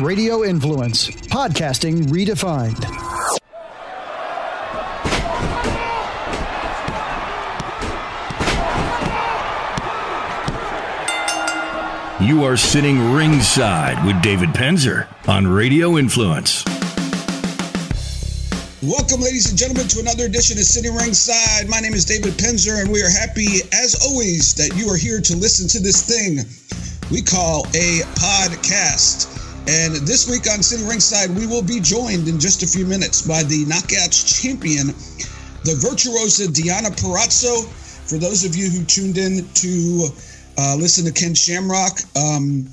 Radio Influence, podcasting redefined. You are sitting ringside with David Penzer on Radio Influence. Welcome, ladies and gentlemen, to another edition of Sitting Ringside. My name is David Penzer, and we are happy, as always, that you are here to listen to this thing we call a podcast. And this week on Sitting Ringside, we will be joined in just a few minutes by the Knockouts champion, the virtuosa Deonna Purrazzo. For those of you who tuned in to uh, listen to Ken Shamrock. Um,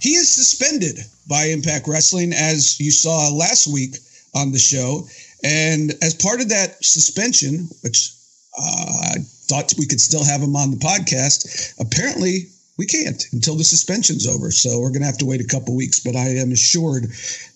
he is suspended by Impact Wrestling, as you saw last week on the show. And as part of that suspension, which uh, I thought we could still have him on the podcast, apparently we can't until the suspension's over. So we're going to have to wait a couple weeks. But I am assured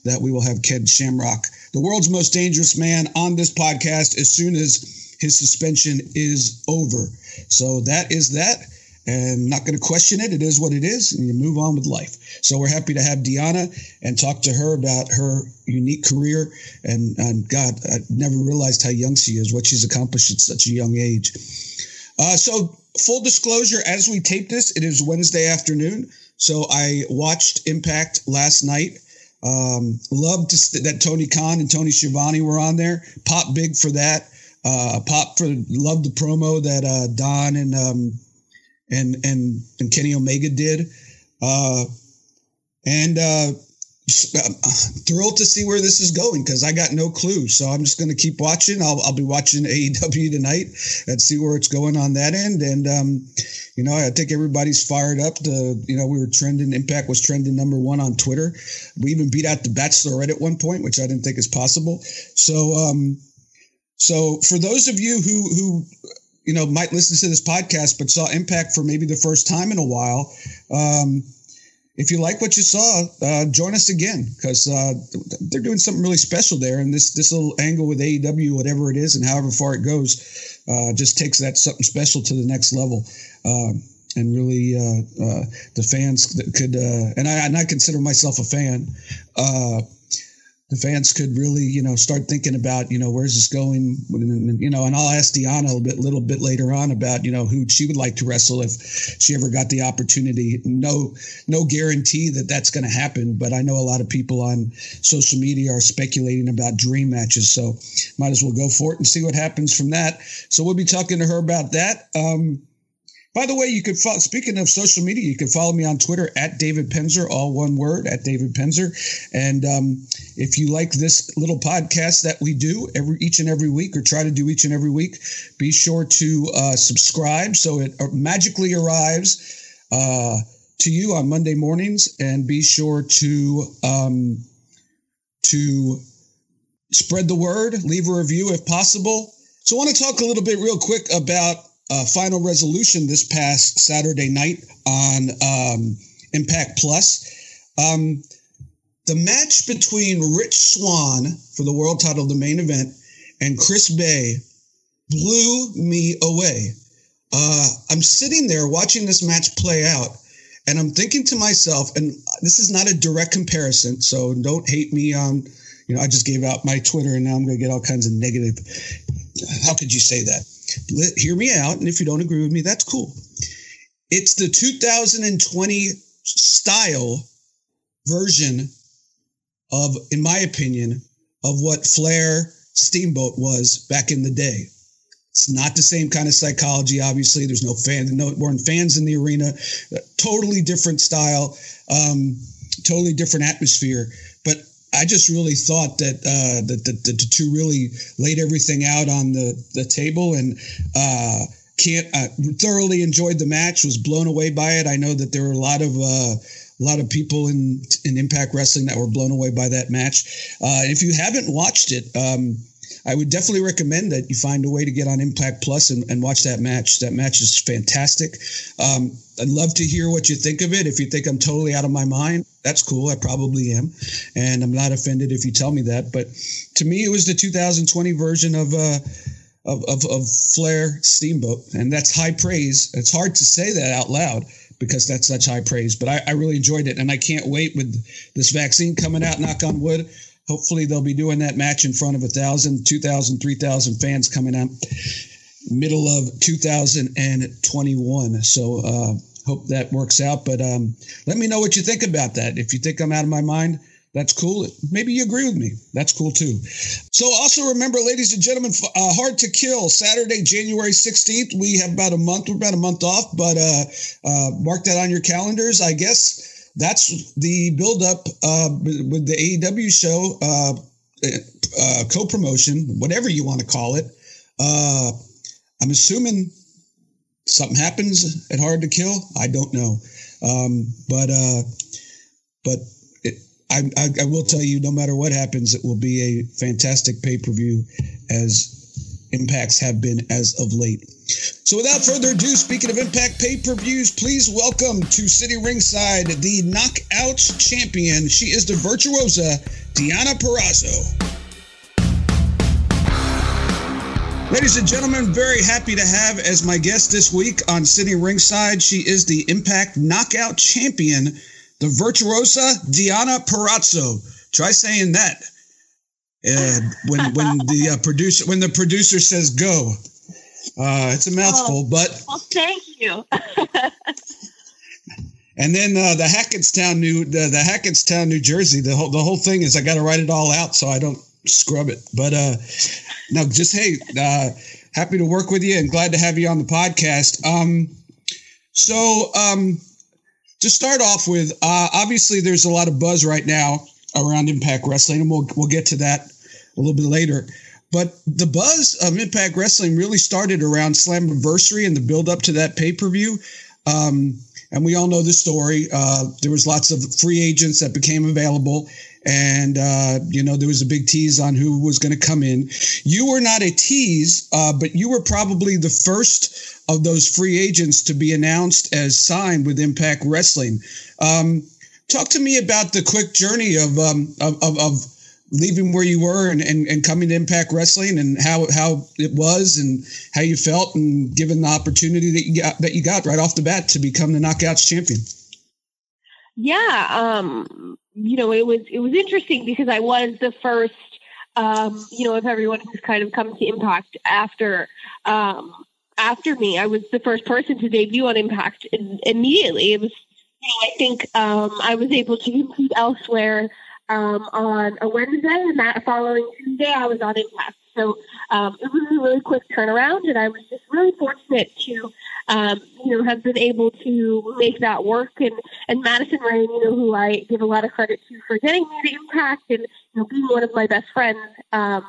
that we will have Ken Shamrock, the world's most dangerous man, on this podcast as soon as his suspension is over. So that is that and not going to question it. It is what it is, and you move on with life. So we're happy to have Deonna and talk to her about her unique career. And, and God, I never realized how young she is, what she's accomplished at such a young age. Uh, so, full disclosure, as we tape this, it is Wednesday afternoon. So I watched Impact last night. Um, loved to, that Tony Khan and Tony Schiavone were on there. Pop big for that. Uh, pop for loved the promo that uh, Don and um, and and and Kenny Omega did, uh, and uh, thrilled to see where this is going because I got no clue. So I'm just going to keep watching. I'll, I'll be watching AEW tonight and see where it's going on that end. And um, you know, I think everybody's fired up. To you know, we were trending. Impact was trending number one on Twitter. We even beat out the Bachelorette at one point, which I didn't think is possible. So. Um, so for those of you who who you know might listen to this podcast but saw Impact for maybe the first time in a while, um, if you like what you saw, uh, join us again because uh, they're doing something really special there. And this this little angle with AEW, whatever it is, and however far it goes, uh, just takes that something special to the next level. Um, and really, uh, uh, the fans that could, uh, and I, and I consider myself a fan the fans could really, you know, start thinking about, you know, where's this going? You know, and I'll ask Deonna a little bit, little bit later on about, you know, who she would like to wrestle if she ever got the opportunity. No, no guarantee that that's going to happen, but I know a lot of people on social media are speculating about dream matches. So might as well go for it and see what happens from that. So we'll be talking to her about that. Um, by the way, you could follow, speaking of social media, you can follow me on Twitter at David Penzer, all one word at David Penzer. And um, if you like this little podcast that we do every each and every week, or try to do each and every week, be sure to uh, subscribe so it uh, magically arrives uh, to you on Monday mornings, and be sure to um, to spread the word, leave a review if possible. So, I want to talk a little bit real quick about uh, final resolution this past Saturday night on um, Impact Plus. Um, the match between Rich Swann for the world title, the main event, and Chris Bey blew me away. Uh, I'm sitting there watching this match play out, and I'm thinking to myself, and this is not a direct comparison, so don't hate me on, you know, I just gave out my Twitter and now I'm going to get all kinds of negative. How could you say that? Let, hear me out. And if you don't agree with me, that's cool. It's the 2020 style version of, in my opinion, of what Flair Steamboat was back in the day. It's not the same kind of psychology. Obviously, there's no fans, no weren't fans in the arena. Totally different style, um, totally different atmosphere. But I just really thought that uh, that, that, that the two really laid everything out on the the table and uh, can't uh, thoroughly enjoyed the match. Was blown away by it. I know that there were a lot of uh, a lot of people in in Impact Wrestling that were blown away by that match. Uh, if you haven't watched it. Um, I would definitely recommend that you find a way to get on Impact Plus and, and watch that match. That match is fantastic. Um, I'd love to hear what you think of it. If you think I'm totally out of my mind, that's cool. I probably am, and I'm not offended if you tell me that. But to me, it was the 2020 version of. Uh, of, of, of Flair Steamboat, and that's high praise. It's hard to say that out loud, because that's such high praise. But I, I really enjoyed it, and I can't wait with this vaccine coming out. Knock on wood. Hopefully, they'll be doing that match in front of a thousand, two thousand, three thousand fans coming out middle of 2021. So uh, hope that works out. But um, let me know what you think about that. If you think I'm out of my mind, that's cool. Maybe you agree with me. That's cool too. So also remember, ladies and gentlemen, uh, Hard to Kill Saturday, January 16th. We have about a month. We're about a month off, but uh, uh, mark that on your calendars. I guess that's the buildup uh, with the AEW show, uh, uh, co-promotion, whatever you want to call it. Uh, I'm assuming something happens at Hard to Kill. I don't know, um, but uh, but it, I, I, I will tell you, no matter what happens, it will be a fantastic pay per view, as impacts have been as of late. So, without further ado, speaking of Impact pay per views, please welcome to Sitting Ringside the Knockouts champion. She is the virtuosa Deonna Purrazzo. Ladies and gentlemen, very happy to have as my guest this week on Sitting Ringside. She is the Impact Knockout Champion, the virtuosa Deonna Purrazzo. Try saying that uh, when when the uh, producer when the producer says go. Uh, it's a mouthful, oh, but well, thank you. and then uh, the Hackettstown, New the, the Hackettstown, New Jersey. The whole the whole thing is I got to write it all out so I don't scrub it. But uh, no, just hey, uh, happy to work with you and glad to have you on the podcast. Um, so um, to start off with, uh, obviously there's a lot of buzz right now around Impact Wrestling, and we'll we'll get to that a little bit later. But the buzz of Impact Wrestling really started around Slammiversary and the build up to that pay per view. Um, and we all know the story. Uh, there was lots of free agents that became available, and uh, you know there was a big tease on who was going to come in. You were not a tease, uh, but you were probably the first of those free agents to be announced as signed with Impact Wrestling. Um, talk to me about the quick journey of um, of, of, of, leaving where you were and, and, and coming to Impact Wrestling and how how it was and how you felt and given the opportunity that you got that you got right off the bat to become the Knockouts champion. Yeah, um, you know, it was it was interesting because I was the first, um, you know, of everyone who's kind of come to Impact after um, after me. I was the first person to debut on Impact immediately. It was, you know, I think um, I was able to compete elsewhere um, on a Wednesday, and that following Tuesday, I was on Impact. So um, it was a really quick turnaround, and I was just really fortunate to, um, you know, have been able to make that work. And and Madison Rayne, you know, who I give a lot of credit to for getting me to Impact and you know being one of my best friends, um,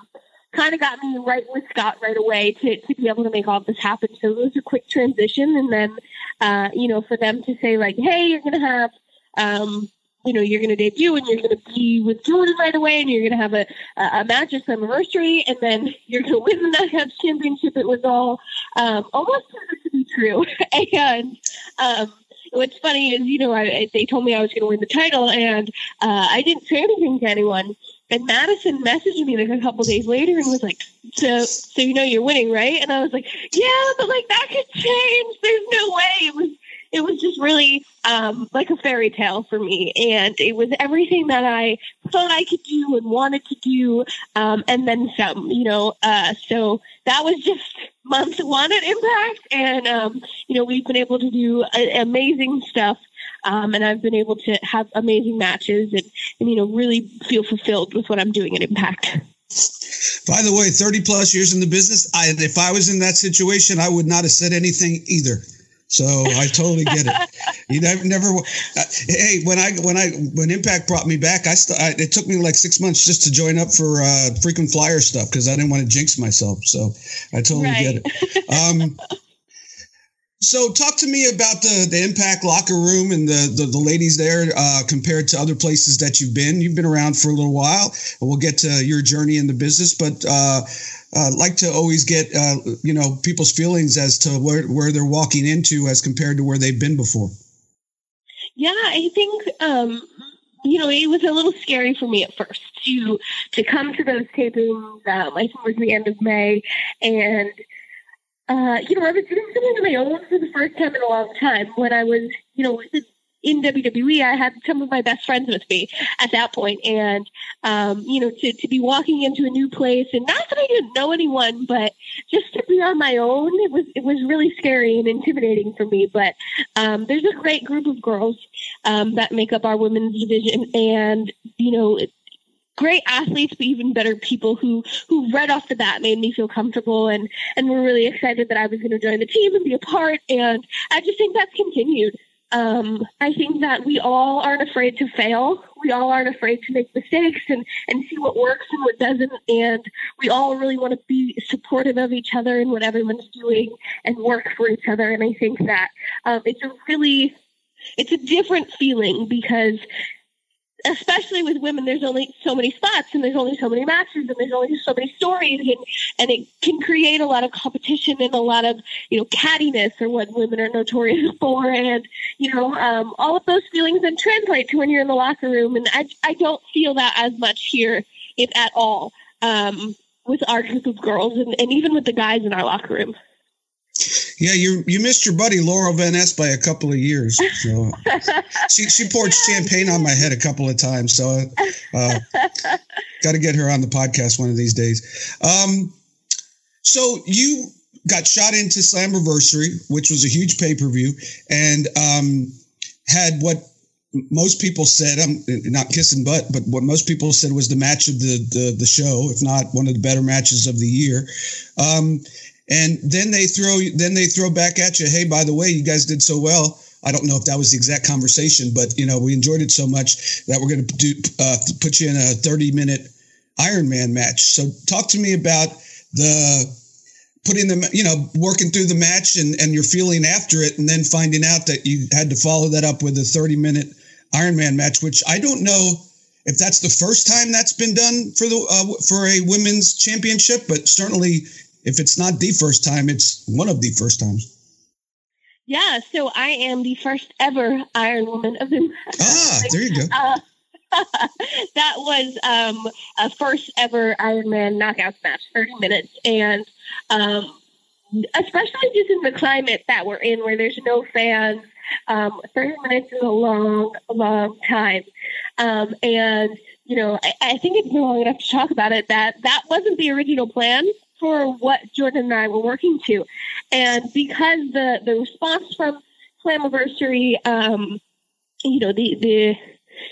kind of got me right with Scott right away to to be able to make all this happen. So it was a quick transition, and then, uh, you know, for them to say like, hey, you're gonna have um, you know, you're going to debut and you're going to be with Jordynne right away and you're going to have a, a match at Slammiversary and then you're going to win the Knockouts Championship. It was all um, almost to be true. and um, what's funny is, you know, I, they told me I was going to win the title and uh, I didn't say anything to anyone. And Madison messaged me like a couple days later and was like, "So, so you know you're winning, right?" And I was like, "Yeah, but like that could change. There's no way." It was it was just really um, like a fairy tale for me. And it was everything that I thought I could do and wanted to do, um, and then some, you know. Uh, so that was just month one at Impact. And, um, you know, we've been able to do a- amazing stuff. Um, and I've been able to have amazing matches and, and, you know, really feel fulfilled with what I'm doing at Impact. By the way, 30 plus years in the business, I, if I was in that situation, I would not have said anything either. So I totally get it. You never, never. Uh, hey, when I when I when Impact brought me back, I, st- I it took me like six months just to join up for uh, frequent flyer stuff because I didn't want to jinx myself. So I totally right. get it. Um, so talk to me about the the Impact locker room and the the, the ladies there uh, compared to other places that you've been. You've been around for a little while. We'll get to your journey in the business, but uh, uh, like to always get uh, you know people's feelings as to where where they're walking into as compared to where they've been before. Yeah, I think um, you know it was a little scary for me at first to to come to those tapings. Um, I think it was the end of May, and uh, you know, I was doing something on my own for the first time in a long time. When I was, you know, in WWE, I had some of my best friends with me at that point, and um, you know, to to be walking into a new place, and not that I didn't know anyone, but just to be on my own, it was it was really scary and intimidating for me. But um, there's a great group of girls um, that make up our women's division, and you know. great athletes, but even better people who who right off the bat made me feel comfortable and and were really excited that I was going to join the team and be a part. And I just think that's continued. Um, I think that we all aren't afraid to fail. We all aren't afraid to make mistakes and, and see what works and what doesn't. And we all really want to be supportive of each other and what everyone's doing and work for each other. And I think that um, it's a really, it's a different feeling because especially with women, there's only so many spots and there's only so many matches and there's only so many stories and, and it can create a lot of competition and a lot of, you know, cattiness or what women are notorious for. And, you know, um, all of those feelings then translate to when you're in the locker room. And I, I don't feel that as much here, if at all, um, with our group of girls and, and even with the guys in our locker room. Yeah, you you missed your buddy Laurel Van Ness by a couple of years. So she she poured champagne on my head a couple of times. So uh, got to get her on the podcast one of these days. Um, so you got shot into Slammiversary, which was a huge pay per view, and um, had what most people said I'm not kissing butt, but what most people said was the match of the the, the show, if not one of the better matches of the year. Um, and then they throw then they throw back at you hey by the way you guys did so well. I don't know if that was the exact conversation but you know we enjoyed it so much that we're going to do uh, put you in a 30 minute iron man match. So talk to me about the putting them you know working through the match and and your feeling after it and then finding out that you had to follow that up with a 30 minute iron man match which i don't know if that's the first time that's been done for the uh, for a women's championship but certainly if it's not the first time, it's one of the first times. Yeah, so I am the first ever Iron Woman of the. Ah, there you go. Uh, that was um, a first ever Iron Man knockout match, 30 minutes. And um, especially just in the climate that we're in, where there's no fans, um, 30 minutes is a long, long time. Um, and, you know, I, I think it's been long enough to talk about it that that wasn't the original plan for what Jordynne and I were working to. And because the, the response from Slammiversary, um, you know, the, the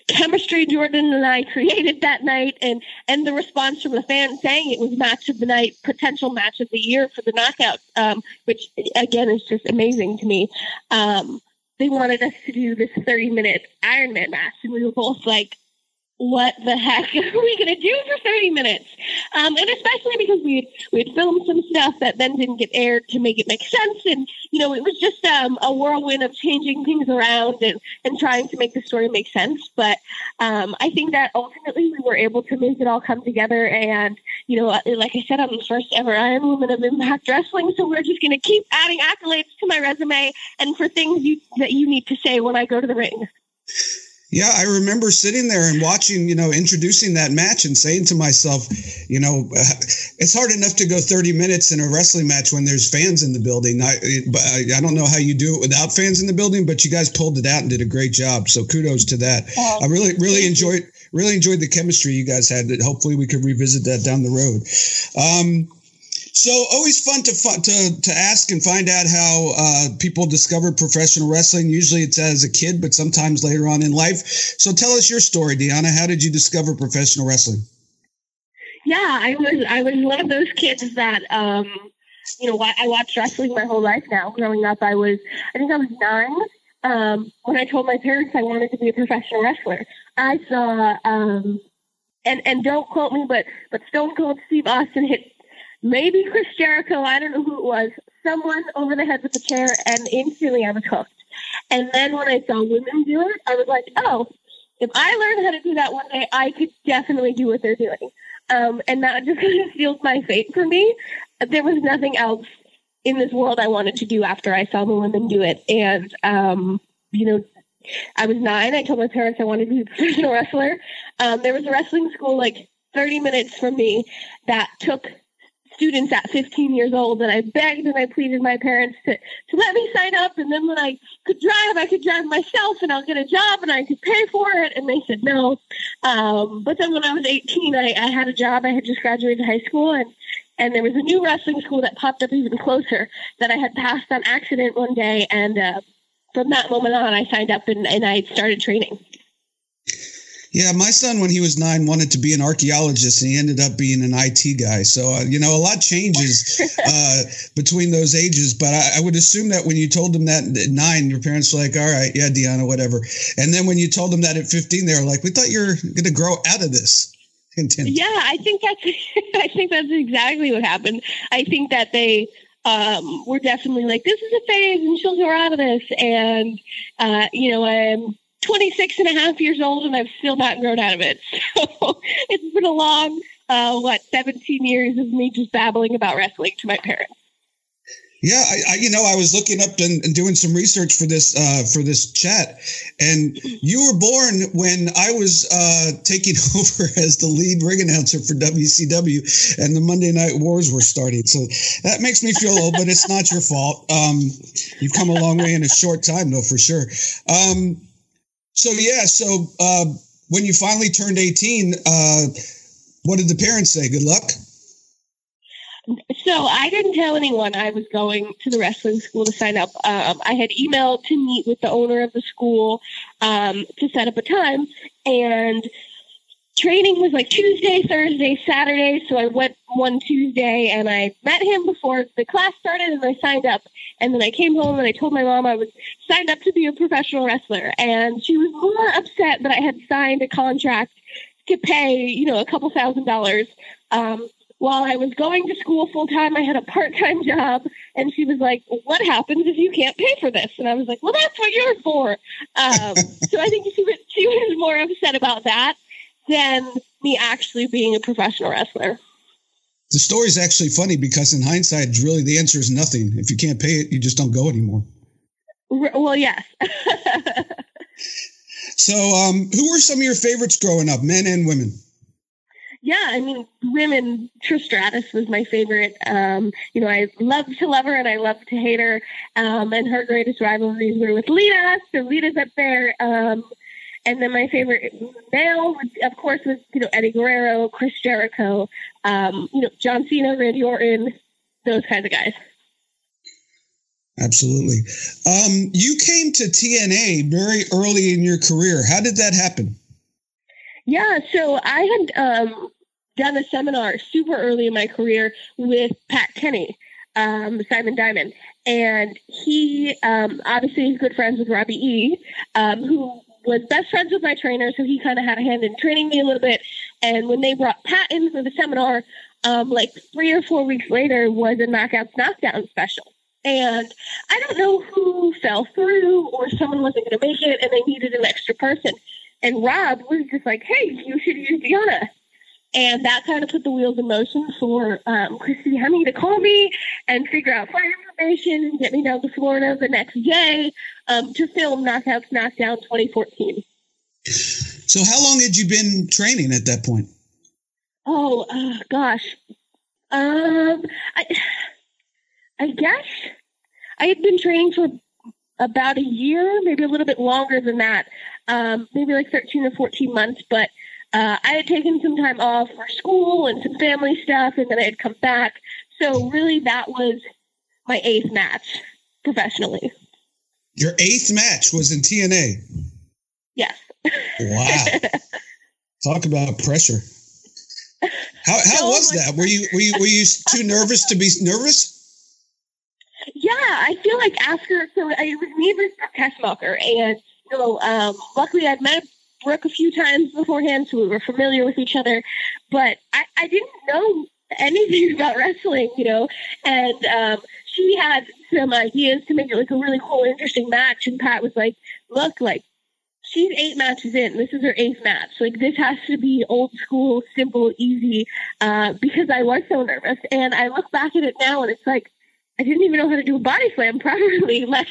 chemistry Jordynne and I created that night and, and the response from the fans saying it was match of the night, potential match of the year for the knockout, um, which again is just amazing to me. Um, they wanted us to do this 30 minute Ironman match and we were both like, what the heck are we going to do for 30 minutes? Um, and especially because we we had filmed some stuff that then didn't get aired to make it make sense. And, you know, it was just um, a whirlwind of changing things around and, and trying to make the story make sense. But um, I think that ultimately we were able to make it all come together. And, you know, like I said, I'm the first ever Iron Woman of Impact Wrestling. So we're just going to keep adding accolades to my resume and for things you, that you need to say when I go to the ring. Yeah, I remember sitting there and watching, you know, introducing that match and saying to myself, you know, uh, it's hard enough to go 30 minutes in a wrestling match when there's fans in the building. I, I, I don't know how you do it without fans in the building, but you guys pulled it out and did a great job. So kudos to that. I really, really enjoyed, really enjoyed the chemistry you guys had. Hopefully we could revisit that down the road. Um, so always fun to to to ask and find out how uh, people discovered professional wrestling. Usually it's as a kid, but sometimes later on in life. So tell us your story, Deonna. How did you discover professional wrestling? Yeah, I was I was one of those kids that um, you know I watched wrestling my whole life. Now, growing up, I was I think I was nine um, when I told my parents I wanted to be a professional wrestler. I saw um, and and don't quote me, but but Stone Cold Steve Austin hit maybe Chris Jericho, I don't know who it was, someone over the head with a chair, and instantly I was hooked. And then when I saw women do it, I was like, oh, if I learn how to do that one day, I could definitely do what they're doing. Um, and that just kind of sealed my fate for me. There was nothing else in this world I wanted to do after I saw the women do it. And, um, you know, I was nine. I told my parents I wanted to be a professional wrestler. Um, there was a wrestling school like 30 minutes from me that took students at 15 years old and I begged and I pleaded my parents to, to let me sign up. And then when I could drive, I could drive myself and I'll get a job and I could pay for it. And they said no. Um, but then when I was 18, I, I had a job. I had just graduated high school and and there was a new wrestling school that popped up even closer that I had passed on accident one day. And uh, from that moment on, I signed up and, and I started training. Yeah, my son, when he was nine, wanted to be an archaeologist, and he ended up being an IT guy. So, uh, you know, a lot changes uh, between those ages. But I, I, would assume that when you told them that at nine, your parents were like, "All right, yeah, Deonna, whatever." And then when you told them that at fifteen, they were like, "We thought you were going to grow out of this." Yeah, I think that's I think that's exactly what happened. I think that they um, were definitely like, "This is a phase, and she'll grow out of this." And uh, you know, I'm 26 and a half years old and I've still not grown out of it. So it's been a long, uh, what, 17 years of me just babbling about wrestling to my parents. Yeah, I, I, you know I was looking up and, and doing some research for this uh, for this chat, and you were born when I was uh, taking over as the lead ring announcer for WCW, and the Monday Night Wars were starting. So that makes me feel old, but it's not your fault. Um, you've come a long way in a short time, though, for sure. Um, so yeah, so uh, when you finally turned 18, uh, what did the parents say? Good luck. So I didn't tell anyone I was going to the wrestling school to sign up. Um, I had emailed to meet with the owner of the school um, to set up a time, and training was like Tuesday, Thursday, Saturday. So I went one Tuesday and I met him before the class started, and I signed up. And then I came home and I told my mom I was signed up to be a professional wrestler. And she was more upset that I had signed a contract to pay, you know, a couple thousand dollars. Um, while I was going to school full time, I had a part time job. And she was like, What happens if you can't pay for this? And I was like, Well, that's what you're for. Um, so I think she was, she was more upset about that than me actually being a professional wrestler the story is actually funny because in hindsight, really the answer is nothing. If you can't pay it, you just don't go anymore. Well, yes. so, um, who were some of your favorites growing up, men and women? Yeah, I mean, women. Trish Stratus was my favorite. Um, you know, I loved to love her and I loved to hate her. Um, and her greatest rivalries were with Lita. So Lita's up there. Um, and then my favorite male, of course, was you know Eddie Guerrero, Chris Jericho, um, you know John Cena, Randy Orton, those kinds of guys. Absolutely. Um, you came to TNA very early in your career. How did that happen? Yeah, so I had um, done a seminar super early in my career with Pat Kenny, um, Simon Diamond, and he um, obviously is good friends with Robbie E, um, who was best friends with my trainer, so he kind of had a hand in training me a little bit. And when they brought Pat in for the seminar, um, like three or four weeks later was a Knockouts Knockdown special. And I don't know who fell through or someone wasn't going to make it and they needed an extra person. And Rob was just like, hey, you should use Deonna. And that kind of put the wheels in motion for um, Christy Hemme to call me and figure out flight information and get me down to Florida the next day um, to film Knockouts Knockdown 2014. So, how long had you been training at that point? Oh, uh, gosh. Um, I, I guess I had been training for about a year, maybe a little bit longer than that, um, maybe like 13 or 14 months. But uh, I had taken some time off for school and some family stuff, and then I had come back. So, really, that was my eighth match professionally. Your eighth match was in TNA. Yes. Wow. Talk about pressure. How how so was that? Were you were you were you too nervous to be nervous? Yeah, I feel like after so I was me versus Tessmacher, and you know, um, luckily I'd met Brooke a few times beforehand, so we were familiar with each other. But I, I didn't know anything about wrestling, you know, and um, she had some ideas to make it like a really cool, interesting match. And Pat was like, look, like, she's eight matches in. This is her eighth match. Like, this has to be old school, simple, easy, uh, because I was so nervous. And I look back at it now and it's like, I didn't even know how to do a body slam properly. Like,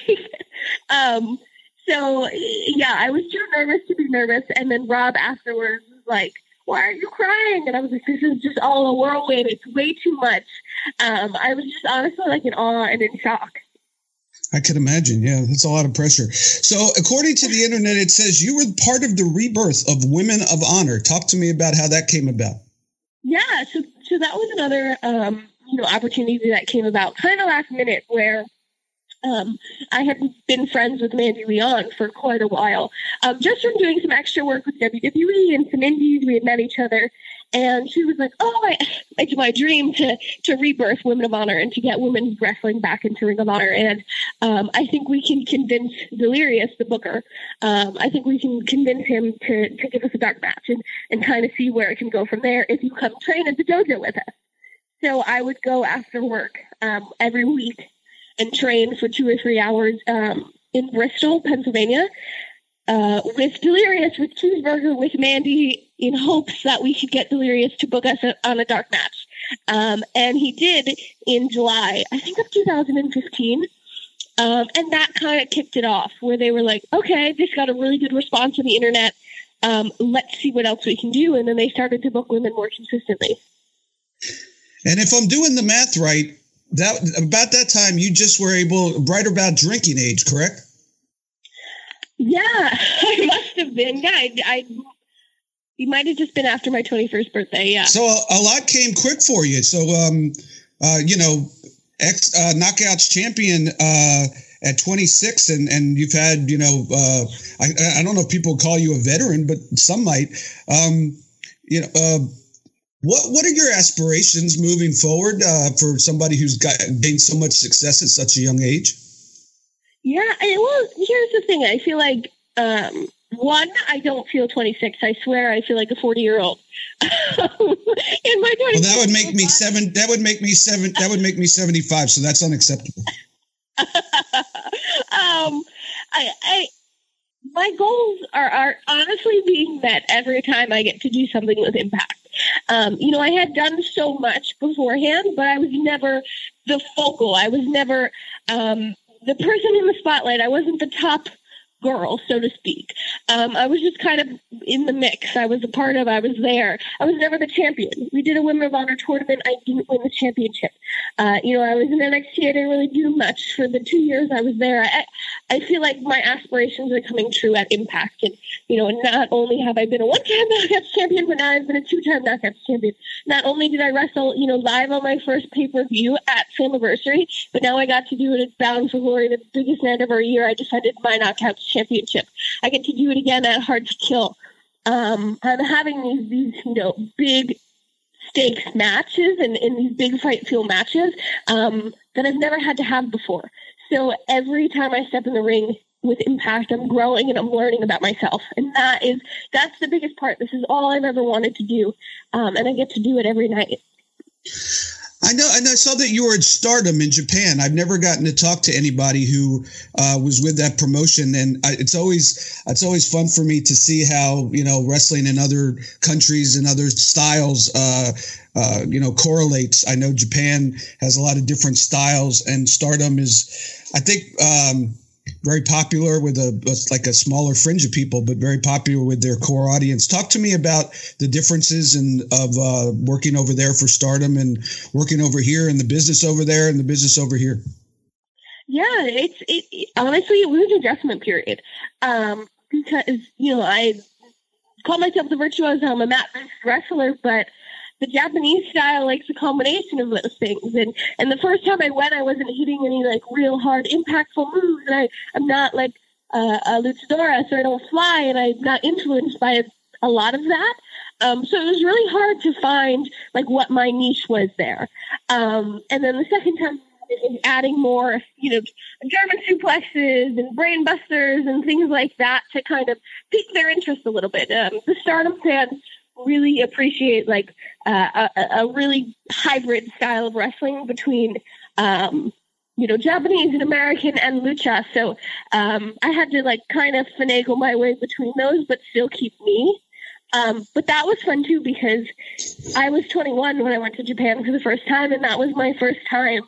um, so yeah, I was too nervous to be nervous. And then Rob afterwards was like, why are you crying? And I was like, this is just all a whirlwind. It's way too much. Um, I was just honestly like in awe and in shock. I can imagine. Yeah, that's a lot of pressure. So, according to the internet, it says you were part of the rebirth of Women of Honor. Talk to me about how that came about. Yeah, so so that was another um, you know opportunity that came about kind of last minute where um, I had been friends with Mandy Leon for quite a while, um, just from doing some extra work with WWE and some indies. We had met each other, and she was like, "Oh, I, it's my dream to to rebirth Women of Honor and to get women's wrestling back into Ring of Honor." And um, I think we can convince Delirious, the booker. Um, I think we can convince him to to give us a dark match and and kind of see where it can go from there. If you come train at the dojo with us. So I would go after work um, every week and train for two or three hours um, in Bristol, Pennsylvania, uh, with Delirious, with Cheeseburger, with Mandy, in hopes that we could get Delirious to book us a, on a dark match. Um, and he did in July, I think of 2015. Um, and that kind of kicked it off, where they were like, okay, this got a really good response on the internet. Um, let's see what else we can do. And then they started to book women more consistently. And if I'm doing the math right, that about that time you just were able right about drinking age, correct? Yeah, I must have been. Yeah, I, I you might have just been after my 21st birthday. Yeah. So a, a lot came quick for you. So um, uh, you know, ex uh, knockouts champion uh at 26 and and you've had you know uh I I don't know if people call you a veteran, but some might. Um, you know. Uh, what What are your aspirations moving forward uh, for somebody who's got gained so much success at such a young age? Yeah, I, well, here's the thing. I feel like um, one, I don't feel 26. I swear, I feel like a 40 year old. in my 20s. Well, that would make me seven. That would make me seven. That would make me 75. So that's unacceptable. um, I, I my goals are, are honestly being met every time I get to do something with impact. Um, you know, I had done so much beforehand, but I was never the focal. I was never um, the person in the spotlight. I wasn't the top girl, so to speak. Um, I was just kind of in the mix. I was a part of. I was there. I was never the champion. We did a Women of Honor tournament. I didn't win the championship. Uh, you know, I was in NXT. I didn't really do much for the two years I was there. I, I feel like my aspirations are coming true at Impact, and you know, not only have I been a one-time Knockouts champion, but now I've been a two-time Knockouts champion. Not only did I wrestle, you know, live on my first pay-per-view at Slammiversary, but now I got to do it at Bound for Glory, the biggest night of our year. I defended my Knockouts championship. I get to do it again at Hard to Kill. Um, I'm having these, these, you know, big stakes matches and in these big fight feel matches um, that I've never had to have before. So every time I step in the ring with impact, I'm growing and I'm learning about myself, and that is that's the biggest part. This is all I've ever wanted to do, um, and I get to do it every night. I know, and I saw that you were at Stardom in Japan. I've never gotten to talk to anybody who uh, was with that promotion, and I, it's always it's always fun for me to see how you know wrestling in other countries and other styles, uh, uh, you know, correlates. I know Japan has a lot of different styles, and Stardom is, I think. Um, very popular with a, like a smaller fringe of people, but very popular with their core audience. Talk to me about the differences in of uh, working over there for Stardom and working over here and the business over there and the business over here. Yeah, it's it, honestly it was an adjustment period um, because you know I call myself the virtuoso. I'm a mat wrestler, but the Japanese style likes a combination of those things. And and the first time I went, I wasn't hitting any like real hard, impactful moves, and I I'm not like uh, a luchadora, so I don't fly, and I'm not influenced by a, lot of that. Um, so it was really hard to find like what my niche was there. Um, and then the second time adding more, you know, German suplexes and brain busters and things like that to kind of pique their interest a little bit. Um, the Stardom fans really appreciate like uh, a, a, really hybrid style of wrestling between um, you know Japanese and American and lucha. So um, I had to like kind of finagle my way between those, but still keep me. Um, but that was fun too because I was 21 when I went to Japan for the first time, and that was my first time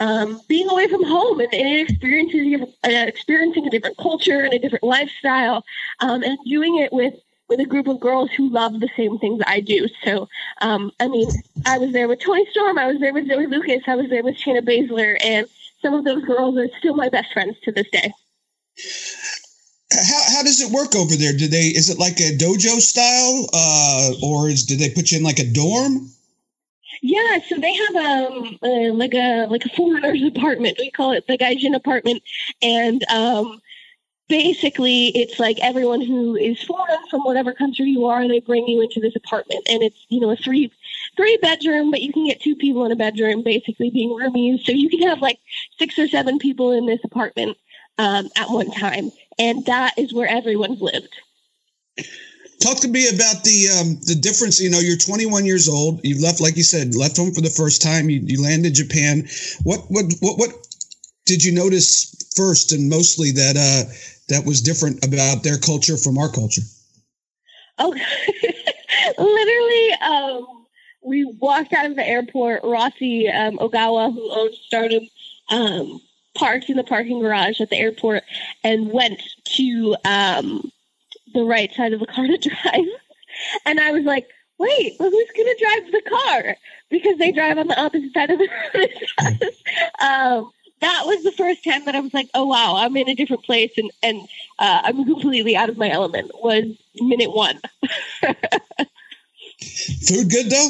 um, being away from home and, and experiencing, uh, experiencing a different culture and a different lifestyle, um, and doing it with with a group of girls who love the same things I do. So, um, I mean, I was there with Toni Storm, I was there with Zoe Lucas, I was there with Shayna Baszler, and some of those girls are still my best friends to this day. How, how does it work over there? Do they is it like a dojo style, uh, or is did they put you in like a dorm? Yeah, so they have um uh, like a like a foreigner's apartment. We call it the Gaijin apartment, and um basically it's like everyone who is foreign from whatever country you are, they bring you into this apartment, and it's you know a three three bedroom, but you can get two people in a bedroom, basically being roomies. So you can have like six or seven people in this apartment um, at one time, and that is where everyone's lived. Talk to me about the um, the difference. You know, you're 21 years old. You left, like you said, left home for the first time. You, you landed Japan. What what what what did you notice first and mostly that uh, that was different about their culture from our culture? Oh, literally, um, we walked out of the airport. Rossy um, Ogawa, who owns Stardom, um, parked in the parking garage at the airport and went to um, the right side of the car to drive. And I was like, wait, well, who's going to drive the car? Because they drive on the opposite side of the road. um, that was the first time that I was like, oh, wow, I'm in a different place and, and uh, I'm completely out of my element was minute one. Food good, though?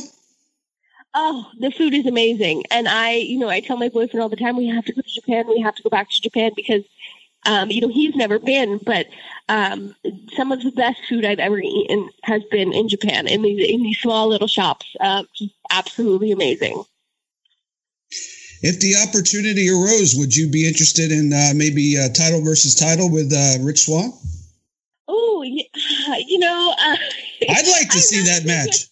Oh, the food is amazing. And I, you know, I tell my boyfriend all the time, we have to go to Japan. We have to go back to Japan because, um, you know, he's never been, but um, some of the best food I've ever eaten has been in Japan in these, in these small little shops. Uh, absolutely amazing. If the opportunity arose, would you be interested in uh, maybe uh, title versus title with uh, Rich Swann? Oh, you know, uh, I'd like to see that match.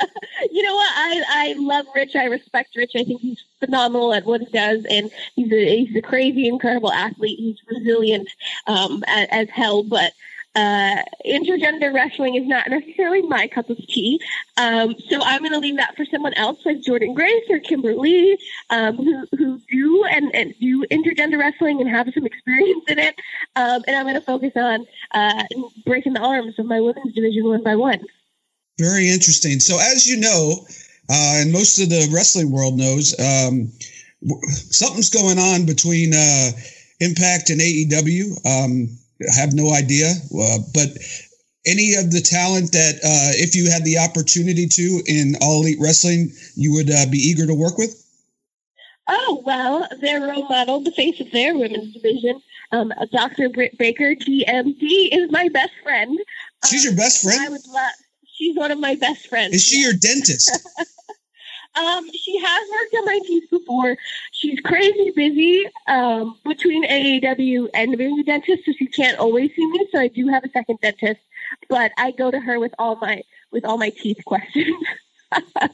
you know what? I I love Rich. I respect Rich. I think he's phenomenal at what he does, and he's a he's a crazy, incredible athlete. He's resilient um, as, as hell, but. Uh, intergender wrestling is not necessarily my cup of tea. Um, so I'm going to leave that for someone else like Jordynne Grace or Kimber Lee, um, who, who do and, and do intergender wrestling and have some experience in it. Um, and I'm going to focus on uh, breaking the arms of my women's division one by one. Very interesting. So, as you know, uh, and most of the wrestling world knows, um, something's going on between uh, Impact and AEW. Um, I have no idea, uh, but any of the talent that, uh, if you had the opportunity to in All Elite Wrestling, you would uh, be eager to work with? Oh, well, their role model, the face of their women's division, um, Dr. Britt Baker, DMD, is my best friend. She's your best friend? I would love She's one of my best friends. Is she your dentist? um, she has worked on my teeth before. She's crazy busy um, between AEW and being a dentist, so she can't always see me. So I do have a second dentist, but I go to her with all my with all my teeth questions. that,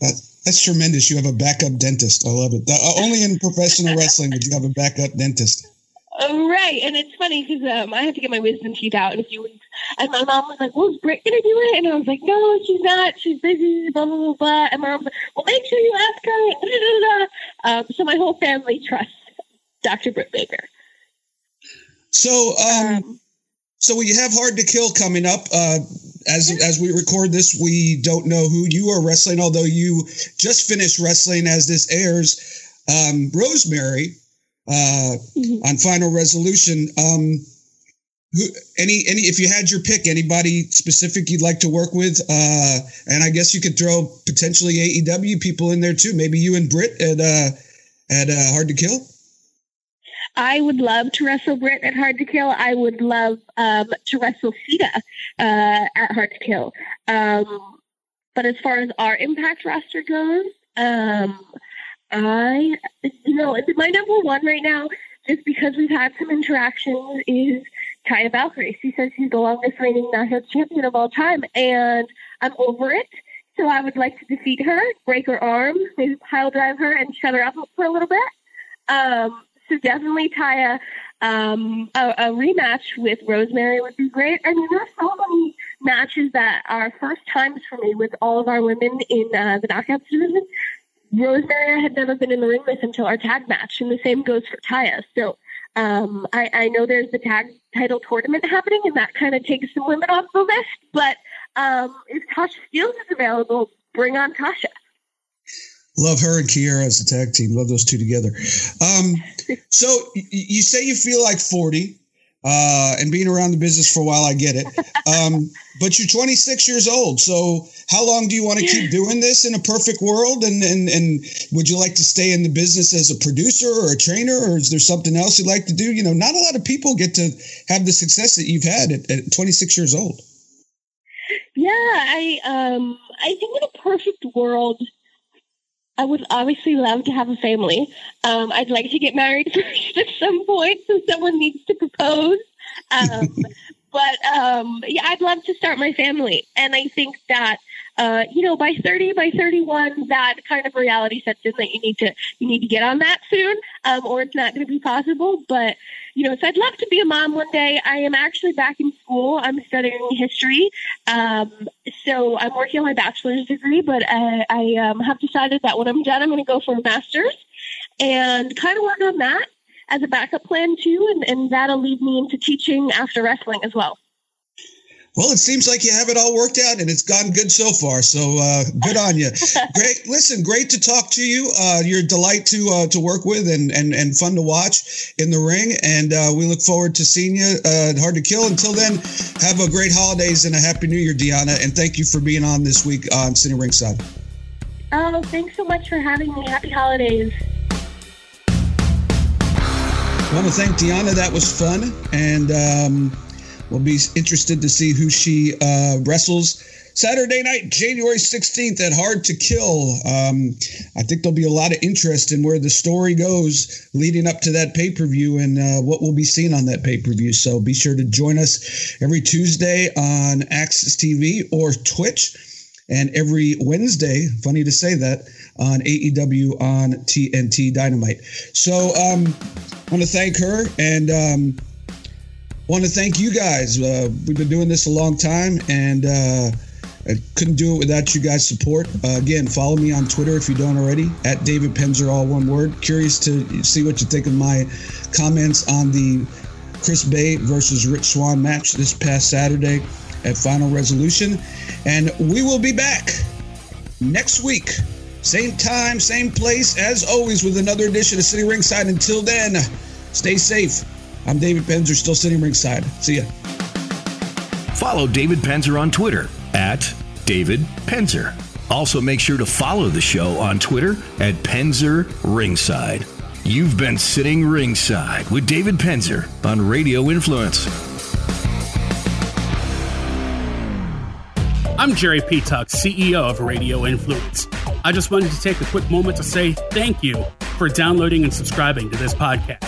that's tremendous. You have a backup dentist. I love it. Uh, only in professional wrestling would you have a backup dentist. Oh, right. And it's funny because um, I have to get my wisdom teeth out in a few weeks. And my mom was like, well, is Britt going to do it? And I was like, no, she's not. She's busy, blah, blah, blah, blah. And my mom was like, well, make sure you ask her. Um, so my whole family trusts Dr. Britt Baker. So, um, um, so we have Hard to Kill coming up. Uh, as as we record this, we don't know who you are wrestling, although you just finished wrestling as this airs. Um, Rosemary mm-hmm. on Final Resolution. Um, who, any any if you had your pick, anybody specific you'd like to work with, uh, and I guess you could throw potentially AEW people in there too. Maybe you and Britt at uh, at uh, Hard to Kill. I would love to wrestle Britt at Hard to Kill. I would love um, to wrestle Shida uh, at Hard to Kill. Um, but as far as our Impact roster goes, um, I, you know, my number one right now, just because we've had some interactions, is Taya Valkyrie. She says she's the longest reigning knockout champion of all time, and I'm over it. So I would like to defeat her, break her arm, maybe pile drive her, and shut her up for a little bit. Um, so definitely Taya. Um, a, a, rematch with Rosemary would be great. I mean, there's so many matches that are first times for me with all of our women in uh, the knockouts division. Rosemary had never been in the ring with until our tag match, and the same goes for Taya. So Um, I, I know there's the tag title tournament happening, and that kind of takes some women off the list. But um, if Tasha Steelz is available, bring on Tasha. Love her and Kiera as a tag team. Love those two together. Um, so you say you feel like 40 uh, and being around the business for a while, I get it. Um, but you're 26 years old. So how long do you want to keep doing this in a perfect world? And, and, and would you like to stay in the business as a producer or a trainer, or is there something else you'd like to do? You know, not a lot of people get to have the success that you've had at, at 26 years old. Yeah, I, um, I think in a perfect world, I would obviously love to have a family. Um, I'd like to get married first at some point, so someone needs to propose. Um, but um, yeah, I'd love to start my family, and I think that uh, you know by thirty, by thirty-one, that kind of reality sets in that you need to you need to get on that soon, um, or it's not going to be possible. But you know, so I'd love to be a mom one day. I am actually back in school. I'm studying history. Um, so I'm working on my bachelor's degree, but I, I um, have decided that when I'm done, I'm going to go for a master's and kind of work on that as a backup plan too. And, and that'll lead me into teaching after wrestling as well. Well, it seems like you have it all worked out, and it's gone good so far. So uh, good on you. great. Listen, great to talk to you. Uh, you're a delight to uh, to work with, and, and and fun to watch in the ring. And uh, we look forward to seeing you. Uh, hard to kill. Until then, have a great holidays and a happy New Year, Deonna. And thank you for being on this week on Sitting Ringside. Oh, thanks so much for having me. Happy holidays. I want to thank Deonna. That was fun, and. Um, We'll be interested to see who she uh, wrestles Saturday night, January 16th at Hard to Kill. Um, I think there'll be a lot of interest in where the story goes leading up to that pay per view and uh, what will be seen on that pay per view. So be sure to join us every Tuesday on AXS TV or Twitch, and every Wednesday, funny to say that, on AEW on TNT Dynamite. So um, I want to thank her and. Um, want to thank you guys. Uh, we've been doing this a long time, and uh, I couldn't do it without you guys' support. Uh, again, follow me on Twitter if you don't already, at David Penzer, all one word. Curious to see what you think of my comments on the Chris Bey versus Rich Swann match this past Saturday at Final Resolution. And we will be back next week. Same time, same place, as always, with another edition of Sitting Ringside. Until then, stay safe I'm David Penzer, still sitting ringside. See ya. Follow David Penzer on Twitter at David Penzer. Also, make sure to follow the show on Twitter at Penzer Ringside. You've been sitting ringside with David Penzer on Radio Influence. I'm Jerry P. Tuck, CEO of Radio Influence. I just wanted to take a quick moment to say thank you for downloading and subscribing to this podcast.